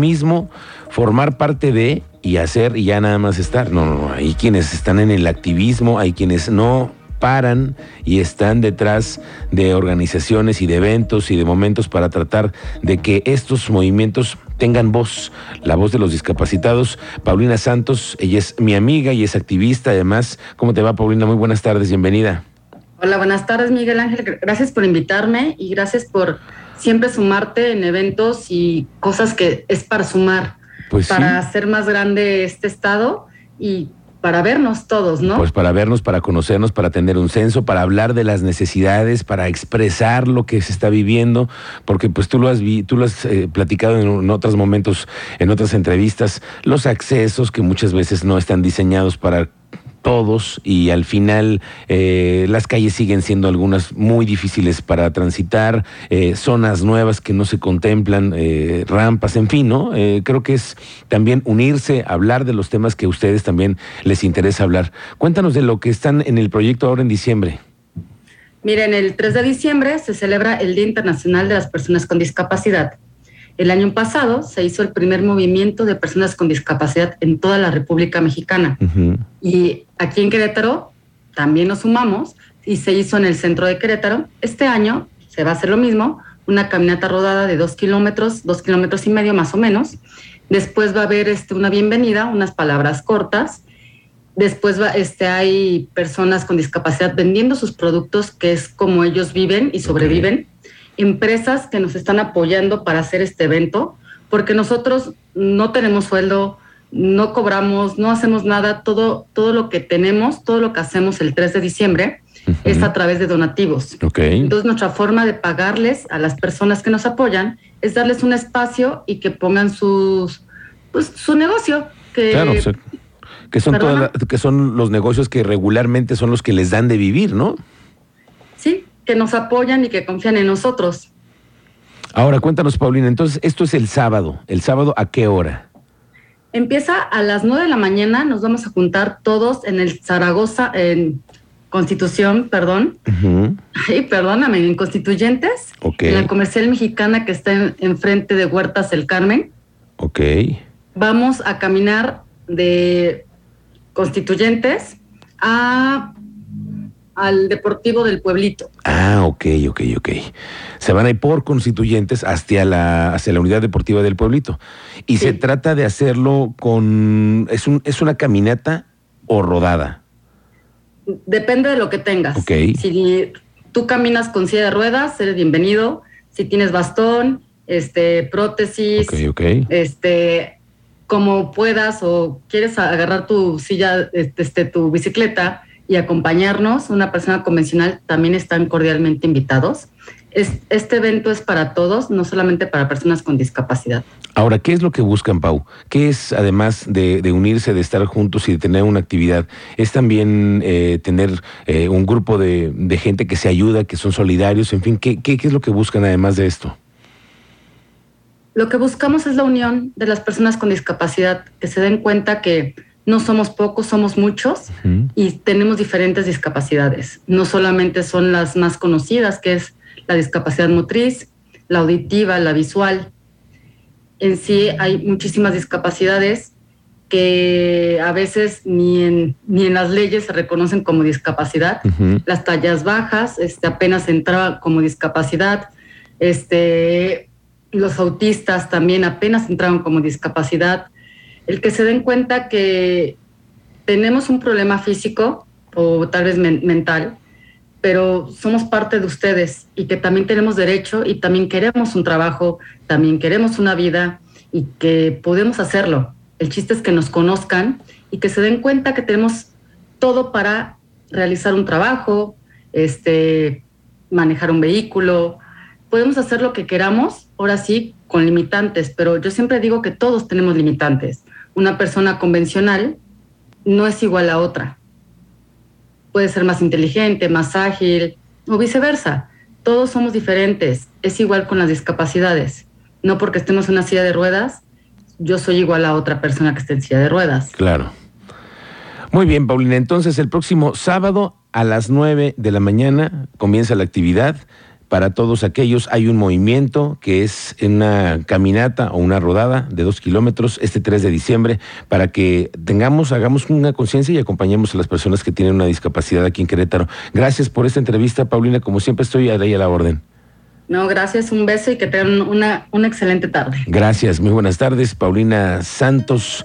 mismo formar parte de y hacer y ya nada más estar. No, no. Hay quienes están en el activismo, hay quienes no paran y están detrás de organizaciones y de eventos y de momentos para tratar de que estos movimientos tengan voz, la voz de los discapacitados. Paulina Santos, ella es mi amiga y es activista además. ¿Cómo te va, Paulina? Muy buenas tardes, bienvenida. Hola, buenas tardes, Miguel Ángel. Gracias por invitarme y gracias por siempre sumarte en eventos y cosas que es para sumar, Pues para sí. hacer más grande este estado y para vernos todos, ¿no? Pues para vernos, para conocernos, para tener un censo, para hablar de las necesidades, para expresar lo que se está viviendo, porque pues tú lo has, vi- tú lo has eh, platicado en, en otros momentos, en otras entrevistas, los accesos que muchas veces no están diseñados para todos y al final eh, las calles siguen siendo algunas muy difíciles para transitar, eh, zonas nuevas que no se contemplan, eh, rampas, en fin, ¿no? Eh, creo que es también unirse, hablar de los temas que a ustedes también les interesa hablar. Cuéntanos de lo que están en el proyecto ahora en diciembre. Miren, el 3 de diciembre se celebra el Día Internacional de las Personas con Discapacidad. El año pasado se hizo el primer movimiento de personas con discapacidad en toda la República Mexicana. Y aquí en Querétaro también nos sumamos y se hizo en el centro de Querétaro. Este año se va a hacer lo mismo, una caminata rodada de dos kilómetros, dos kilómetros y medio más o menos. Después va a haber este, una bienvenida, unas palabras cortas. Después va, este, hay personas con discapacidad vendiendo sus productos, que es como ellos viven y sobreviven. Empresas que nos están apoyando para hacer este evento, porque nosotros no tenemos sueldo, no cobramos, no hacemos nada, todo, todo lo que tenemos, todo lo que hacemos el 3 de diciembre es a través de donativos. Entonces nuestra forma de pagarles a las personas que nos apoyan es darles un espacio y que pongan sus, pues, su negocio. Que, Claro, o sea, que son, todas la- que son los negocios que regularmente son los que les dan de vivir, ¿no? Sí, que nos apoyan y que confían en nosotros. Ahora, cuéntanos, Paulina, entonces, esto es el sábado. ¿El sábado a qué hora? Empieza a las 9 de la mañana, nos vamos a juntar todos en el Zaragoza, en Constitución, perdón, Ujú. ay, perdóname, en Constituyentes, Ok, en la comercial mexicana que está en- enfrente de Huertas El Carmen. ok. Vamos a caminar de Constituyentes a al Deportivo del Pueblito. Ah, ok, ok, ok. Se van a ir por constituyentes hacia la, hacia la unidad deportiva del pueblito. Y Sí. se trata de hacerlo con... ¿Es, un, ¿Es una caminata o rodada? Depende de lo que tengas. Ok. Si tú caminas con silla de ruedas, eres bienvenido. Si tienes bastón, este, prótesis, Ok, ok. este, como puedas o quieres agarrar tu silla, este, este, tu bicicleta y acompañarnos, una persona convencional, también están cordialmente invitados. Es- este evento es para todos, no solamente para personas con discapacidad. Ahora, ¿qué es lo que buscan, Pau? ¿Qué es, además de, de unirse, de estar juntos y de tener una actividad? ¿Es también eh, tener eh, un grupo de, de gente que se ayuda, que son solidarios? En fin, ¿qué, qué, qué es lo que buscan además de esto? Lo que buscamos es la unión de las personas con discapacidad, que se den cuenta que no somos pocos, somos muchos y tenemos diferentes discapacidades. No solamente son las más conocidas, que es la discapacidad motriz, la auditiva, la visual. En sí hay muchísimas discapacidades que a veces ni en, ni en las leyes se reconocen como discapacidad. Las tallas bajas este, apenas entraba como discapacidad. Este, los autistas también apenas entraron como discapacidad. El que se den cuenta que tenemos un problema físico o tal vez men- mental, pero somos parte de ustedes y que también tenemos derecho y también queremos un trabajo, también queremos una vida y que podemos hacerlo. El chiste es que nos conozcan y que se den cuenta que tenemos todo para realizar un trabajo, este, manejar un vehículo. Podemos hacer lo que queramos, ahora sí, con limitantes, pero yo siempre digo que todos tenemos limitantes. Una persona convencional no es igual a otra. Puede ser más inteligente, más ágil o viceversa. Todos somos diferentes. Es igual con las discapacidades. No porque estemos en una silla de ruedas, yo soy igual a otra persona que esté en silla de ruedas. Claro. Muy bien, Paulina. Entonces, el próximo sábado a las 9 de la mañana comienza la actividad. Para todos aquellos. Hay un movimiento que es una caminata o una rodada de dos kilómetros este 3 de diciembre para que tengamos, hagamos una conciencia y acompañemos a las personas que tienen una discapacidad aquí en Querétaro. Gracias por esta entrevista, Paulina. Como siempre, estoy ahí a la orden. No, gracias, un beso y que tengan una, una excelente tarde. Gracias, muy buenas tardes, Paulina Santos.